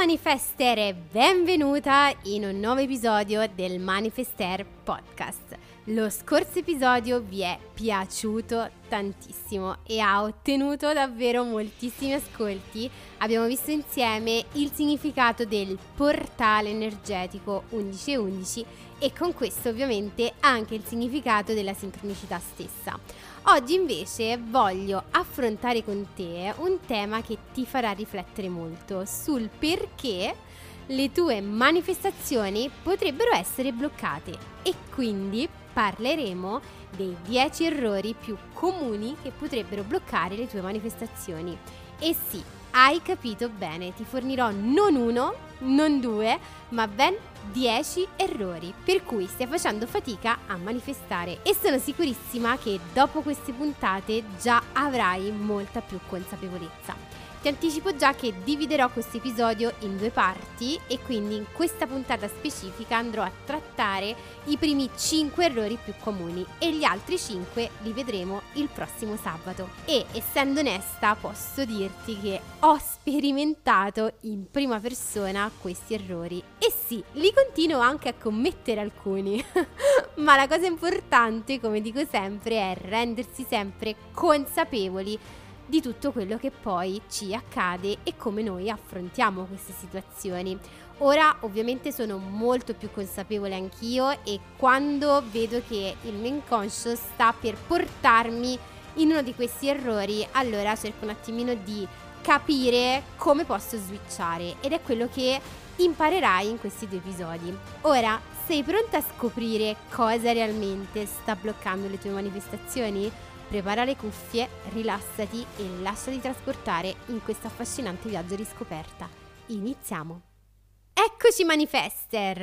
Ciao Manifester e benvenuta in un nuovo episodio del Manifester Podcast. Lo scorso episodio vi è piaciuto tantissimo e ha ottenuto davvero moltissimi ascolti. Abbiamo visto insieme il significato del portale energetico 1111 e con questo ovviamente anche il significato della sincronicità stessa. Oggi invece voglio affrontare con te un tema che ti farà riflettere molto sul perché le tue manifestazioni potrebbero essere bloccate e quindi parleremo dei 10 errori più comuni che potrebbero bloccare le tue manifestazioni. E sì, hai capito bene, ti fornirò non uno, non due, ma ben 10 errori per cui stai facendo fatica a manifestare e sono sicurissima che dopo queste puntate già avrai molta più consapevolezza. Ti anticipo già che dividerò questo episodio in due parti e quindi in questa puntata specifica andrò a trattare i primi 5 errori più comuni e gli altri 5 li vedremo il prossimo sabato. E essendo onesta posso dirti che ho sperimentato in prima persona questi errori e sì, li continuo anche a commettere alcuni. Ma la cosa importante, come dico sempre, è rendersi sempre consapevoli di tutto quello che poi ci accade e come noi affrontiamo queste situazioni. Ora ovviamente sono molto più consapevole anch'io e quando vedo che il mio inconscio sta per portarmi in uno di questi errori, allora cerco un attimino di capire come posso switchare ed è quello che imparerai in questi due episodi. Ora, sei pronta a scoprire cosa realmente sta bloccando le tue manifestazioni? Prepara le cuffie, rilassati e lasciati trasportare in questo affascinante viaggio di scoperta. Iniziamo! Eccoci manifester!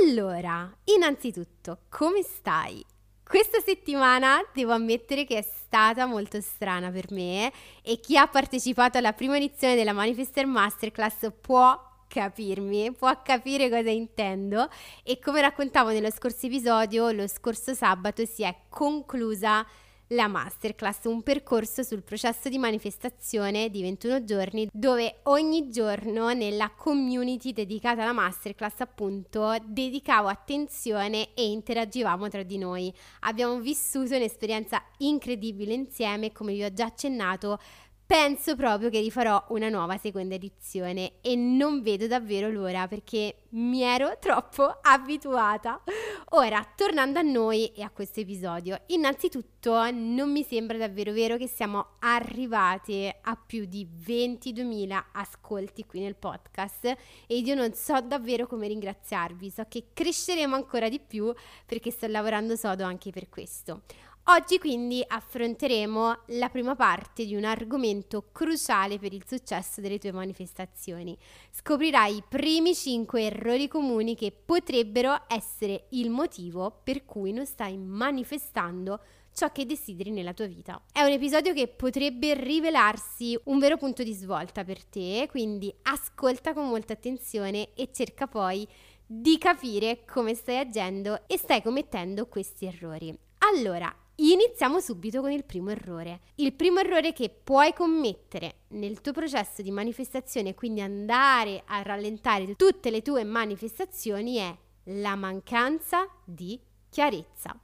Allora, innanzitutto, come stai? Questa settimana devo ammettere che è stata molto strana per me e chi ha partecipato alla prima edizione della Manifester Masterclass può capirmi, può capire cosa intendo e come raccontavo nello scorso episodio, lo scorso sabato si è conclusa la masterclass, un percorso sul processo di manifestazione di 21 giorni dove ogni giorno nella community dedicata alla masterclass appunto dedicavo attenzione e interagivamo tra di noi. Abbiamo vissuto un'esperienza incredibile insieme, come vi ho già accennato, Penso proprio che rifarò una nuova seconda edizione e non vedo davvero l'ora perché mi ero troppo abituata. Ora, tornando a noi e a questo episodio, innanzitutto non mi sembra davvero vero che siamo arrivati a più di 22.000 ascolti qui nel podcast ed io non so davvero come ringraziarvi, so che cresceremo ancora di più perché sto lavorando sodo anche per questo. Oggi quindi affronteremo la prima parte di un argomento cruciale per il successo delle tue manifestazioni. Scoprirai i primi 5 errori comuni che potrebbero essere il motivo per cui non stai manifestando ciò che desideri nella tua vita. È un episodio che potrebbe rivelarsi un vero punto di svolta per te, quindi ascolta con molta attenzione e cerca poi di capire come stai agendo e stai commettendo questi errori. Allora, Iniziamo subito con il primo errore. Il primo errore che puoi commettere nel tuo processo di manifestazione, quindi andare a rallentare tutte le tue manifestazioni, è la mancanza di chiarezza.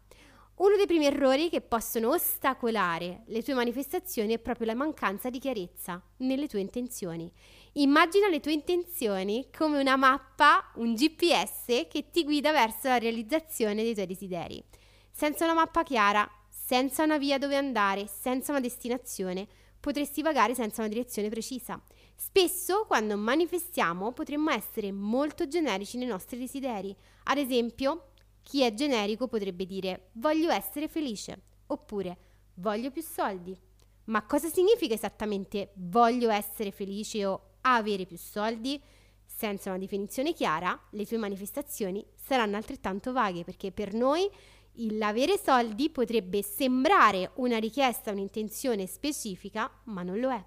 Uno dei primi errori che possono ostacolare le tue manifestazioni è proprio la mancanza di chiarezza nelle tue intenzioni. Immagina le tue intenzioni come una mappa, un GPS che ti guida verso la realizzazione dei tuoi desideri. Senza una mappa chiara, senza una via dove andare, senza una destinazione, potresti vagare senza una direzione precisa. Spesso quando manifestiamo potremmo essere molto generici nei nostri desideri. Ad esempio, chi è generico potrebbe dire voglio essere felice oppure voglio più soldi. Ma cosa significa esattamente voglio essere felice o avere più soldi? Senza una definizione chiara, le tue manifestazioni saranno altrettanto vaghe perché per noi l'avere soldi potrebbe sembrare una richiesta, un'intenzione specifica, ma non lo è.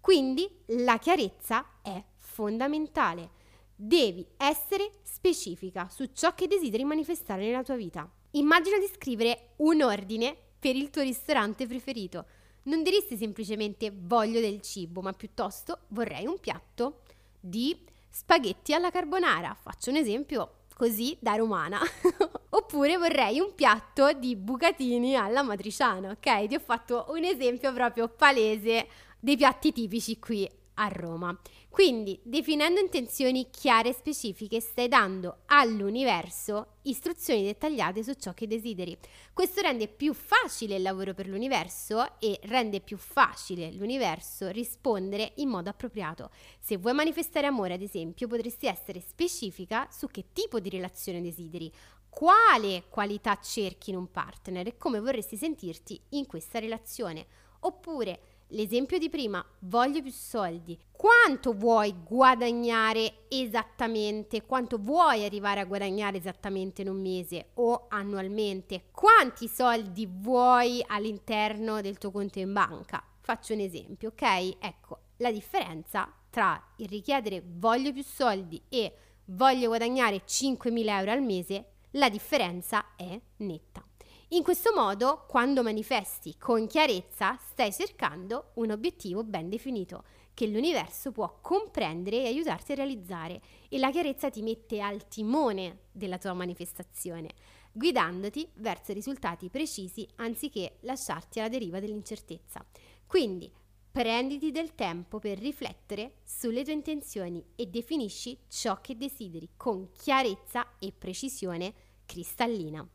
Quindi la chiarezza è fondamentale devi essere specifica su ciò che desideri manifestare nella tua vita. Immagina di scrivere un ordine per il tuo ristorante preferito. Non diresti semplicemente voglio del cibo, ma piuttosto vorrei un piatto di spaghetti alla carbonara. Faccio un esempio così da romana. Oppure vorrei un piatto di bucatini alla matriciana, ok? Ti ho fatto un esempio proprio palese dei piatti tipici qui a Roma. Quindi, definendo intenzioni chiare e specifiche, stai dando all'universo istruzioni dettagliate su ciò che desideri. Questo rende più facile il lavoro per l'universo e rende più facile l'universo rispondere in modo appropriato. Se vuoi manifestare amore, ad esempio, potresti essere specifica su che tipo di relazione desideri, quale qualità cerchi in un partner e come vorresti sentirti in questa relazione. Oppure L'esempio di prima, voglio più soldi. Quanto vuoi guadagnare esattamente? Quanto vuoi arrivare a guadagnare esattamente in un mese o annualmente? Quanti soldi vuoi all'interno del tuo conto in banca? Faccio un esempio, ok? Ecco, la differenza tra il richiedere voglio più soldi e voglio guadagnare 5.000 euro al mese, la differenza è netta. In questo modo, quando manifesti con chiarezza, stai cercando un obiettivo ben definito che l'universo può comprendere e aiutarti a realizzare e la chiarezza ti mette al timone della tua manifestazione, guidandoti verso risultati precisi anziché lasciarti alla deriva dell'incertezza. Quindi prenditi del tempo per riflettere sulle tue intenzioni e definisci ciò che desideri con chiarezza e precisione cristallina.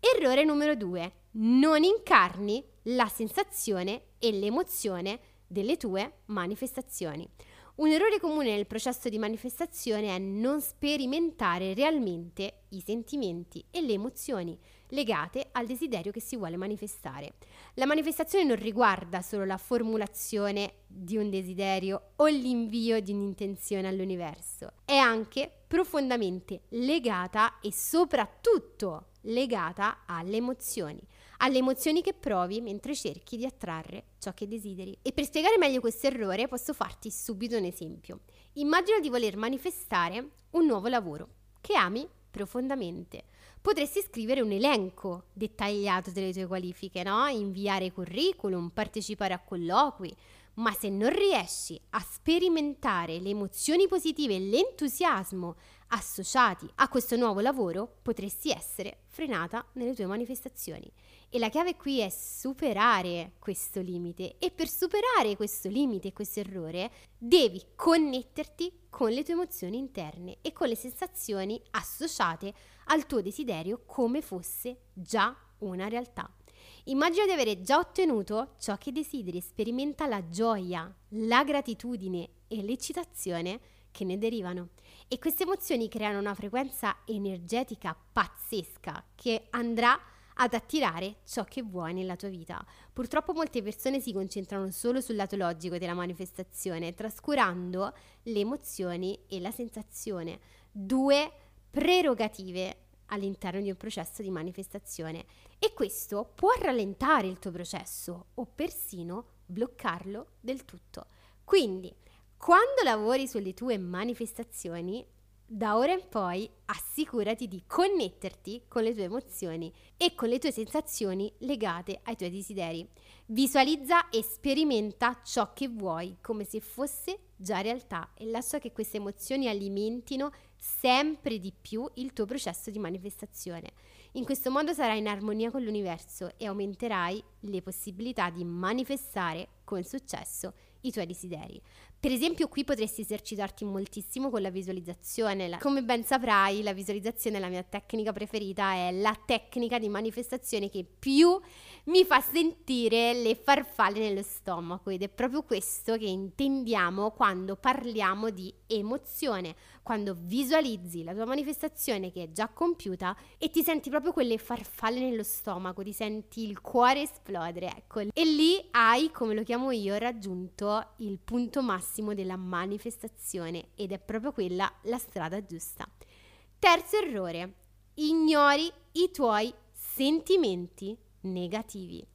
Errore numero due, non incarni la sensazione e l'emozione delle tue manifestazioni. Un errore comune nel processo di manifestazione è non sperimentare realmente i sentimenti e le emozioni legate al desiderio che si vuole manifestare. La manifestazione non riguarda solo la formulazione di un desiderio o l'invio di un'intenzione all'universo, è anche profondamente legata e soprattutto legata alle emozioni, alle emozioni che provi mentre cerchi di attrarre ciò che desideri. E per spiegare meglio questo errore posso farti subito un esempio. Immagina di voler manifestare un nuovo lavoro che ami profondamente. Potresti scrivere un elenco dettagliato delle tue qualifiche, no? Inviare curriculum, partecipare a colloqui, ma se non riesci a sperimentare le emozioni positive e l'entusiasmo associati a questo nuovo lavoro, potresti essere frenata nelle tue manifestazioni. E la chiave qui è superare questo limite e per superare questo limite questo errore devi connetterti con le tue emozioni interne e con le sensazioni associate al tuo desiderio come fosse già una realtà. Immagina di avere già ottenuto ciò che desideri, sperimenta la gioia, la gratitudine e l'eccitazione che ne derivano. E queste emozioni creano una frequenza energetica pazzesca che andrà ad attirare ciò che vuoi nella tua vita. Purtroppo molte persone si concentrano solo sul lato logico della manifestazione, trascurando le emozioni e la sensazione, due prerogative all'interno di un processo di manifestazione e questo può rallentare il tuo processo o persino bloccarlo del tutto. Quindi, quando lavori sulle tue manifestazioni, da ora in poi assicurati di connetterti con le tue emozioni e con le tue sensazioni legate ai tuoi desideri. Visualizza e sperimenta ciò che vuoi come se fosse già realtà e lascia che queste emozioni alimentino sempre di più il tuo processo di manifestazione. In questo modo sarai in armonia con l'universo e aumenterai le possibilità di manifestare con successo i tuoi desideri. Per esempio, qui potresti esercitarti moltissimo con la visualizzazione. Come ben saprai, la visualizzazione, la mia tecnica preferita, è la tecnica di manifestazione che più mi fa sentire le farfalle nello stomaco ed è proprio questo che intendiamo quando parliamo di emozione, quando visualizzi la tua manifestazione che è già compiuta e ti senti proprio quelle farfalle nello stomaco, ti senti il cuore esplodere, ecco. E lì hai, come lo chiamo io, raggiunto il punto massimo della manifestazione ed è proprio quella la strada giusta. Terzo errore, ignori i tuoi sentimenti negativi.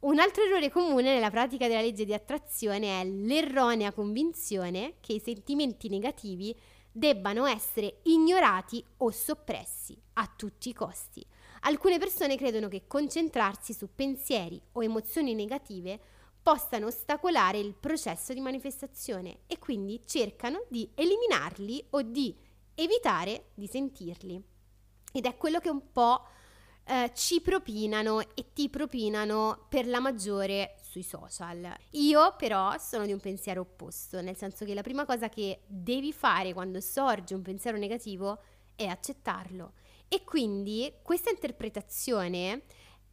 Un altro errore comune nella pratica della legge di attrazione è l'erronea convinzione che i sentimenti negativi debbano essere ignorati o soppressi a tutti i costi. Alcune persone credono che concentrarsi su pensieri o emozioni negative possano ostacolare il processo di manifestazione e quindi cercano di eliminarli o di evitare di sentirli. Ed è quello che un po' eh, ci propinano e ti propinano per la maggiore sui social. Io però sono di un pensiero opposto, nel senso che la prima cosa che devi fare quando sorge un pensiero negativo è accettarlo. E quindi questa interpretazione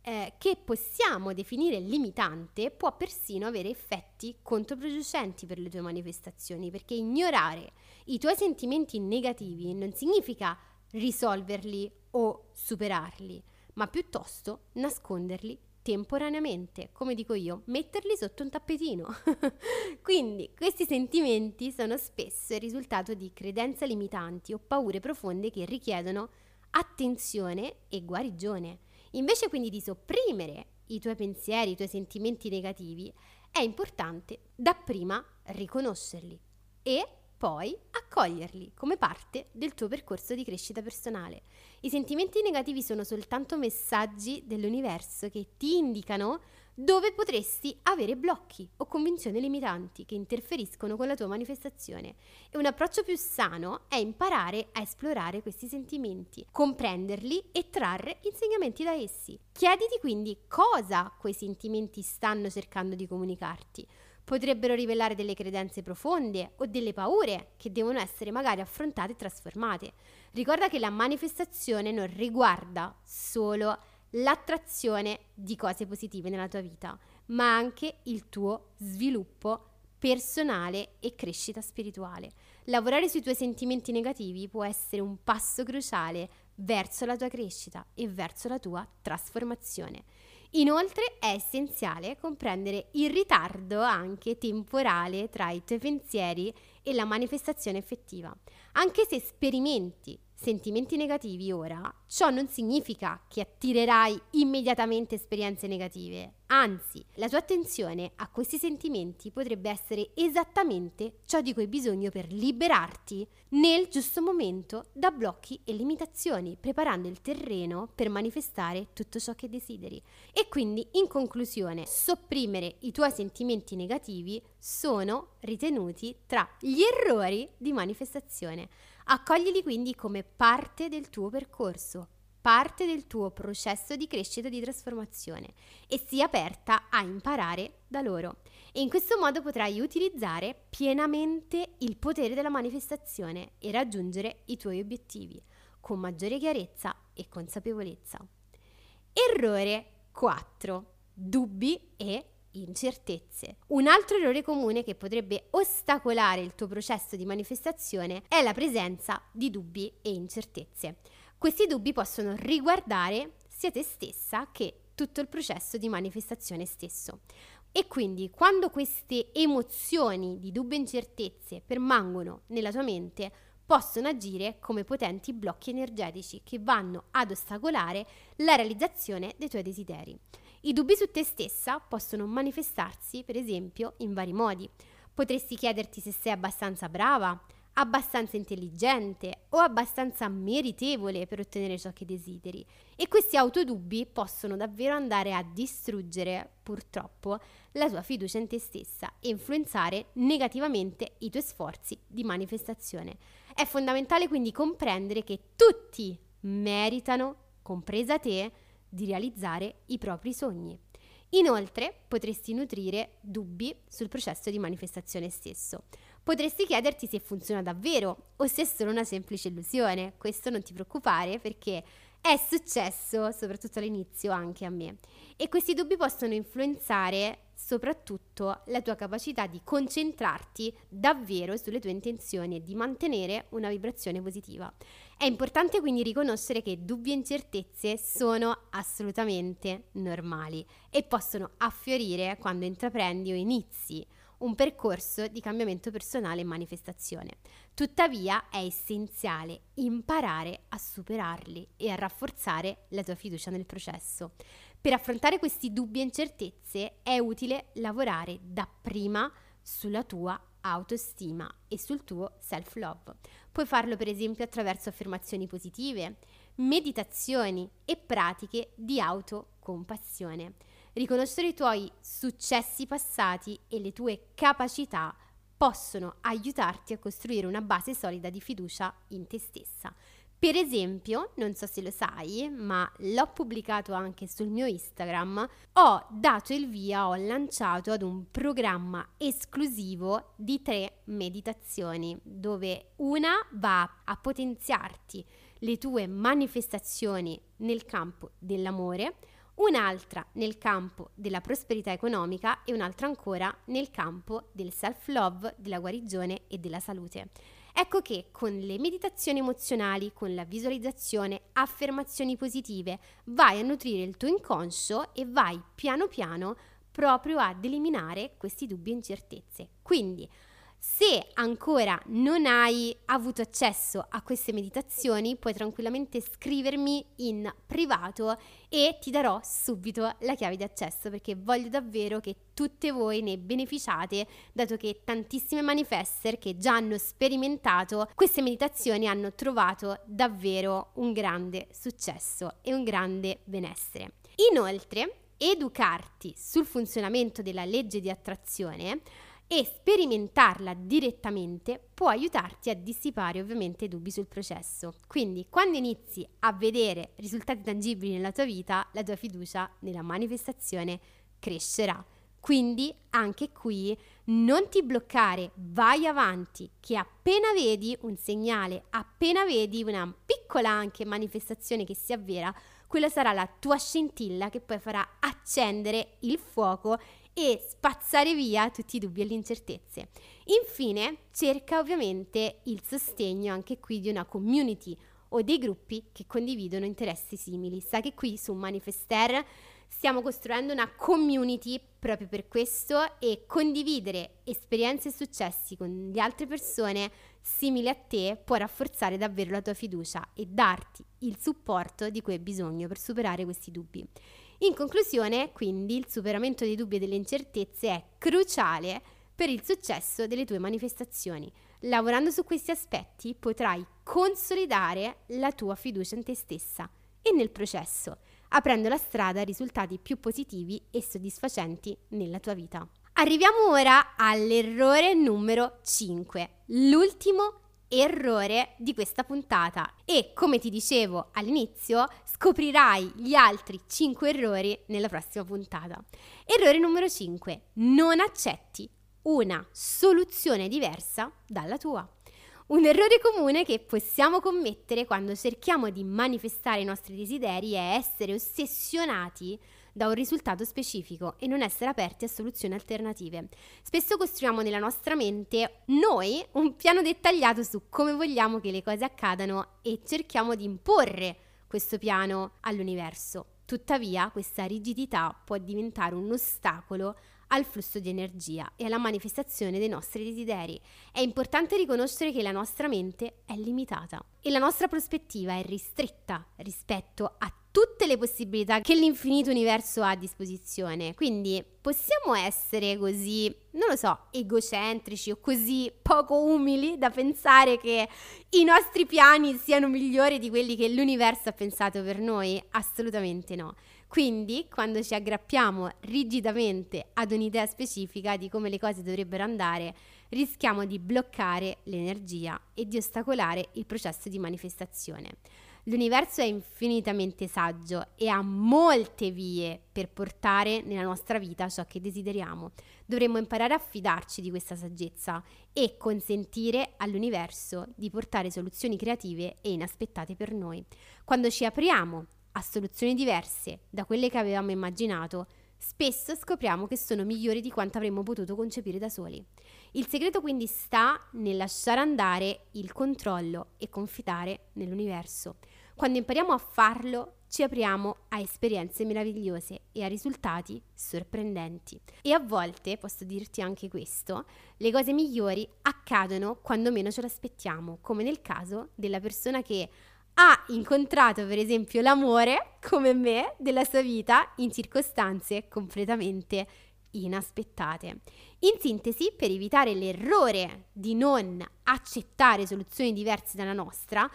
eh, che possiamo definire limitante può persino avere effetti controproducenti per le tue manifestazioni, perché ignorare i tuoi sentimenti negativi non significa risolverli o superarli, ma piuttosto nasconderli temporaneamente, come dico io, metterli sotto un tappetino. Quindi questi sentimenti sono spesso il risultato di credenze limitanti o paure profonde che richiedono attenzione e guarigione. Invece quindi di sopprimere i tuoi pensieri, i tuoi sentimenti negativi, è importante dapprima riconoscerli e poi accoglierli come parte del tuo percorso di crescita personale. I sentimenti negativi sono soltanto messaggi dell'universo che ti indicano dove potresti avere blocchi o convinzioni limitanti che interferiscono con la tua manifestazione. E un approccio più sano è imparare a esplorare questi sentimenti, comprenderli e trarre insegnamenti da essi. Chiediti quindi cosa quei sentimenti stanno cercando di comunicarti potrebbero rivelare delle credenze profonde o delle paure che devono essere magari affrontate e trasformate. Ricorda che la manifestazione non riguarda solo l'attrazione di cose positive nella tua vita, ma anche il tuo sviluppo personale e crescita spirituale. Lavorare sui tuoi sentimenti negativi può essere un passo cruciale verso la tua crescita e verso la tua trasformazione. Inoltre è essenziale comprendere il ritardo anche temporale tra i tuoi pensieri e la manifestazione effettiva. Anche se sperimenti sentimenti negativi ora, ciò non significa che attirerai immediatamente esperienze negative. Anzi, la tua attenzione a questi sentimenti potrebbe essere esattamente ciò di cui hai bisogno per liberarti nel giusto momento da blocchi e limitazioni, preparando il terreno per manifestare tutto ciò che desideri. E quindi, in conclusione, sopprimere i tuoi sentimenti negativi sono ritenuti tra gli errori di manifestazione. Accoglili quindi come parte del tuo percorso, parte del tuo processo di crescita e di trasformazione e sii aperta a imparare da loro. E in questo modo potrai utilizzare pienamente il potere della manifestazione e raggiungere i tuoi obiettivi con maggiore chiarezza e consapevolezza. Errore 4. Dubbi e incertezze. Un altro errore comune che potrebbe ostacolare il tuo processo di manifestazione è la presenza di dubbi e incertezze. Questi dubbi possono riguardare sia te stessa che tutto il processo di manifestazione stesso. E quindi quando queste emozioni di dubbi e incertezze permangono nella tua mente, possono agire come potenti blocchi energetici che vanno ad ostacolare la realizzazione dei tuoi desideri. I dubbi su te stessa possono manifestarsi, per esempio, in vari modi. Potresti chiederti se sei abbastanza brava, abbastanza intelligente o abbastanza meritevole per ottenere ciò che desideri. E questi autodubbi possono davvero andare a distruggere, purtroppo, la tua fiducia in te stessa e influenzare negativamente i tuoi sforzi di manifestazione. È fondamentale quindi comprendere che tutti meritano, compresa te, di realizzare i propri sogni. Inoltre potresti nutrire dubbi sul processo di manifestazione stesso. Potresti chiederti se funziona davvero o se è solo una semplice illusione. Questo non ti preoccupare perché è successo, soprattutto all'inizio, anche a me. E questi dubbi possono influenzare soprattutto la tua capacità di concentrarti davvero sulle tue intenzioni e di mantenere una vibrazione positiva. È importante quindi riconoscere che dubbi e incertezze sono assolutamente normali e possono affiorire quando intraprendi o inizi un percorso di cambiamento personale e manifestazione. Tuttavia è essenziale imparare a superarli e a rafforzare la tua fiducia nel processo. Per affrontare questi dubbi e incertezze è utile lavorare dapprima sulla tua autostima e sul tuo self-love. Puoi farlo per esempio attraverso affermazioni positive, meditazioni e pratiche di autocompassione. Riconoscere i tuoi successi passati e le tue capacità possono aiutarti a costruire una base solida di fiducia in te stessa. Per esempio, non so se lo sai, ma l'ho pubblicato anche sul mio Instagram, ho dato il via, ho lanciato ad un programma esclusivo di tre meditazioni, dove una va a potenziarti le tue manifestazioni nel campo dell'amore, un'altra nel campo della prosperità economica e un'altra ancora nel campo del self-love, della guarigione e della salute. Ecco che con le meditazioni emozionali, con la visualizzazione, affermazioni positive, vai a nutrire il tuo inconscio e vai piano piano proprio ad eliminare questi dubbi e incertezze. Quindi se ancora non hai avuto accesso a queste meditazioni, puoi tranquillamente scrivermi in privato e ti darò subito la chiave di accesso perché voglio davvero che tutte voi ne beneficiate, dato che tantissime manifester che già hanno sperimentato queste meditazioni hanno trovato davvero un grande successo e un grande benessere. Inoltre, educarti sul funzionamento della legge di attrazione e sperimentarla direttamente può aiutarti a dissipare ovviamente dubbi sul processo. Quindi quando inizi a vedere risultati tangibili nella tua vita, la tua fiducia nella manifestazione crescerà. Quindi anche qui non ti bloccare, vai avanti, che appena vedi un segnale, appena vedi una piccola anche manifestazione che si avvera, quella sarà la tua scintilla che poi farà accendere il fuoco e spazzare via tutti i dubbi e le incertezze. Infine, cerca ovviamente il sostegno anche qui di una community o dei gruppi che condividono interessi simili. Sa che qui su Manifester stiamo costruendo una community proprio per questo e condividere esperienze e successi con le altre persone simili a te può rafforzare davvero la tua fiducia e darti il supporto di cui hai bisogno per superare questi dubbi. In conclusione, quindi, il superamento dei dubbi e delle incertezze è cruciale per il successo delle tue manifestazioni. Lavorando su questi aspetti potrai consolidare la tua fiducia in te stessa e nel processo, aprendo la strada a risultati più positivi e soddisfacenti nella tua vita. Arriviamo ora all'errore numero 5, l'ultimo errore di questa puntata e come ti dicevo all'inizio scoprirai gli altri 5 errori nella prossima puntata. Errore numero 5. Non accetti una soluzione diversa dalla tua. Un errore comune che possiamo commettere quando cerchiamo di manifestare i nostri desideri è essere ossessionati da un risultato specifico e non essere aperti a soluzioni alternative. Spesso costruiamo nella nostra mente noi un piano dettagliato su come vogliamo che le cose accadano e cerchiamo di imporre questo piano all'universo. Tuttavia, questa rigidità può diventare un ostacolo al flusso di energia e alla manifestazione dei nostri desideri. È importante riconoscere che la nostra mente è limitata e la nostra prospettiva è ristretta rispetto a tutte le possibilità che l'infinito universo ha a disposizione. Quindi possiamo essere così, non lo so, egocentrici o così poco umili da pensare che i nostri piani siano migliori di quelli che l'universo ha pensato per noi? Assolutamente no. Quindi, quando ci aggrappiamo rigidamente ad un'idea specifica di come le cose dovrebbero andare, rischiamo di bloccare l'energia e di ostacolare il processo di manifestazione. L'universo è infinitamente saggio e ha molte vie per portare nella nostra vita ciò che desideriamo. Dovremmo imparare a fidarci di questa saggezza e consentire all'universo di portare soluzioni creative e inaspettate per noi. Quando ci apriamo a soluzioni diverse da quelle che avevamo immaginato, spesso scopriamo che sono migliori di quanto avremmo potuto concepire da soli. Il segreto quindi sta nel lasciare andare il controllo e confidare nell'universo. Quando impariamo a farlo, ci apriamo a esperienze meravigliose e a risultati sorprendenti. E a volte, posso dirti anche questo, le cose migliori accadono quando meno ce l'aspettiamo, come nel caso della persona che ha incontrato per esempio l'amore, come me, della sua vita in circostanze completamente inaspettate. In sintesi, per evitare l'errore di non accettare soluzioni diverse dalla nostra,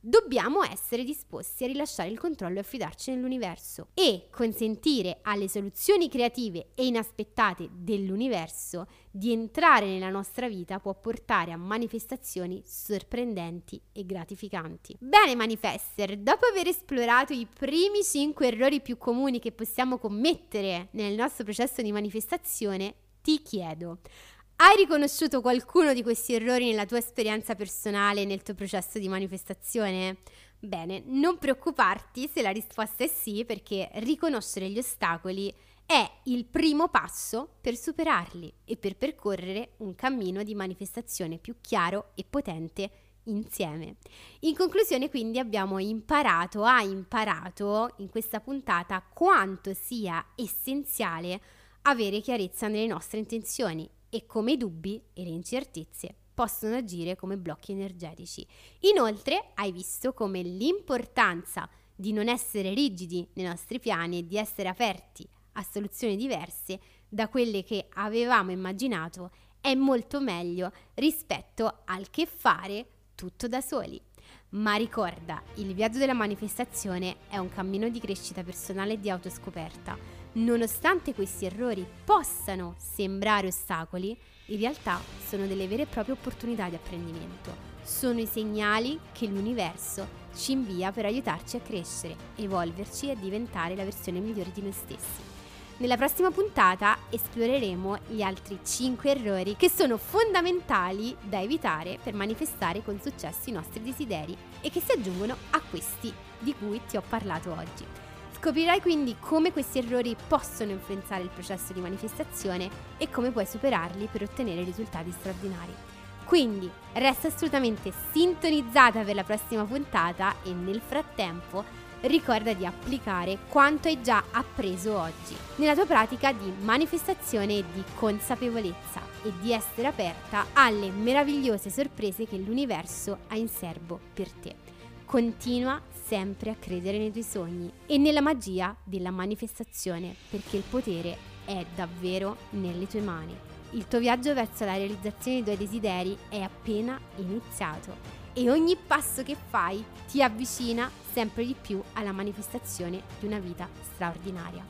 dobbiamo essere disposti a rilasciare il controllo e affidarci nell'universo e consentire alle soluzioni creative e inaspettate dell'universo di entrare nella nostra vita può portare a manifestazioni sorprendenti e gratificanti. Bene manifester, dopo aver esplorato i primi 5 errori più comuni che possiamo commettere nel nostro processo di manifestazione, ti chiedo, hai riconosciuto qualcuno di questi errori nella tua esperienza personale, nel tuo processo di manifestazione? Bene, non preoccuparti se la risposta è sì, perché riconoscere gli ostacoli è il primo passo per superarli e per percorrere un cammino di manifestazione più chiaro e potente insieme. In conclusione quindi abbiamo imparato, ha imparato in questa puntata quanto sia essenziale avere chiarezza nelle nostre intenzioni e come i dubbi e le incertezze possono agire come blocchi energetici. Inoltre hai visto come l'importanza di non essere rigidi nei nostri piani e di essere aperti a soluzioni diverse da quelle che avevamo immaginato è molto meglio rispetto al che fare tutto da soli. Ma ricorda, il viaggio della manifestazione è un cammino di crescita personale e di autoscoperta nonostante questi errori possano sembrare ostacoli, in realtà sono delle vere e proprie opportunità di apprendimento. Sono i segnali che l'universo ci invia per aiutarci a crescere, evolverci e diventare la versione migliore di noi stessi. Nella prossima puntata esploreremo gli altri 5 errori che sono fondamentali da evitare per manifestare con successo i nostri desideri e che si aggiungono a questi di cui ti ho parlato oggi. Scoprirai quindi come questi errori possono influenzare il processo di manifestazione e come puoi superarli per ottenere risultati straordinari. Quindi resta assolutamente sintonizzata per la prossima puntata e nel frattempo ricorda di applicare quanto hai già appreso oggi nella tua pratica di manifestazione e di consapevolezza e di essere aperta alle meravigliose sorprese che l'universo ha in serbo per te. Continua sempre a credere nei tuoi sogni e nella magia della manifestazione, perché il potere è davvero nelle tue mani. Il tuo viaggio verso la realizzazione dei tuoi desideri è appena iniziato e ogni passo che fai ti avvicina sempre di più alla manifestazione di una vita straordinaria.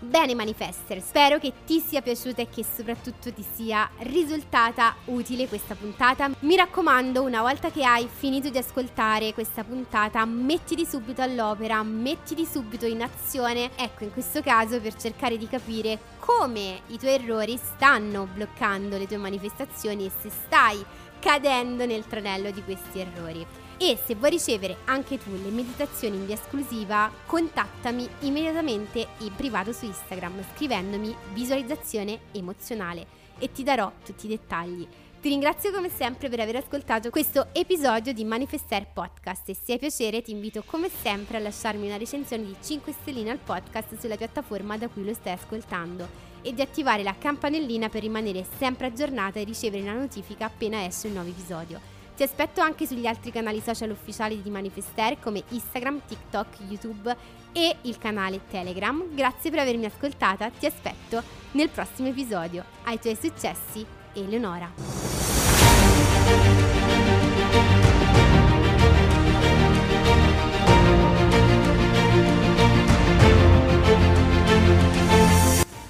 Bene Manifester, spero che ti sia piaciuta e che soprattutto ti sia risultata utile questa puntata. Mi raccomando, una volta che hai finito di ascoltare questa puntata, mettiti subito all'opera, mettiti subito in azione. Ecco, in questo caso per cercare di capire come i tuoi errori stanno bloccando le tue manifestazioni e se stai cadendo nel tranello di questi errori. E se vuoi ricevere anche tu le meditazioni in via esclusiva, contattami immediatamente in privato su Instagram scrivendomi visualizzazione emozionale e ti darò tutti i dettagli. Ti ringrazio come sempre per aver ascoltato questo episodio di Manifestar Podcast e se hai piacere ti invito come sempre a lasciarmi una recensione di 5 stelline al podcast sulla piattaforma da cui lo stai ascoltando e di attivare la campanellina per rimanere sempre aggiornata e ricevere una notifica appena esce un nuovo episodio. Ti aspetto anche sugli altri canali social ufficiali di Manifester come Instagram, TikTok, YouTube e il canale Telegram. Grazie per avermi ascoltata, ti aspetto nel prossimo episodio. Ai tuoi successi, Eleonora.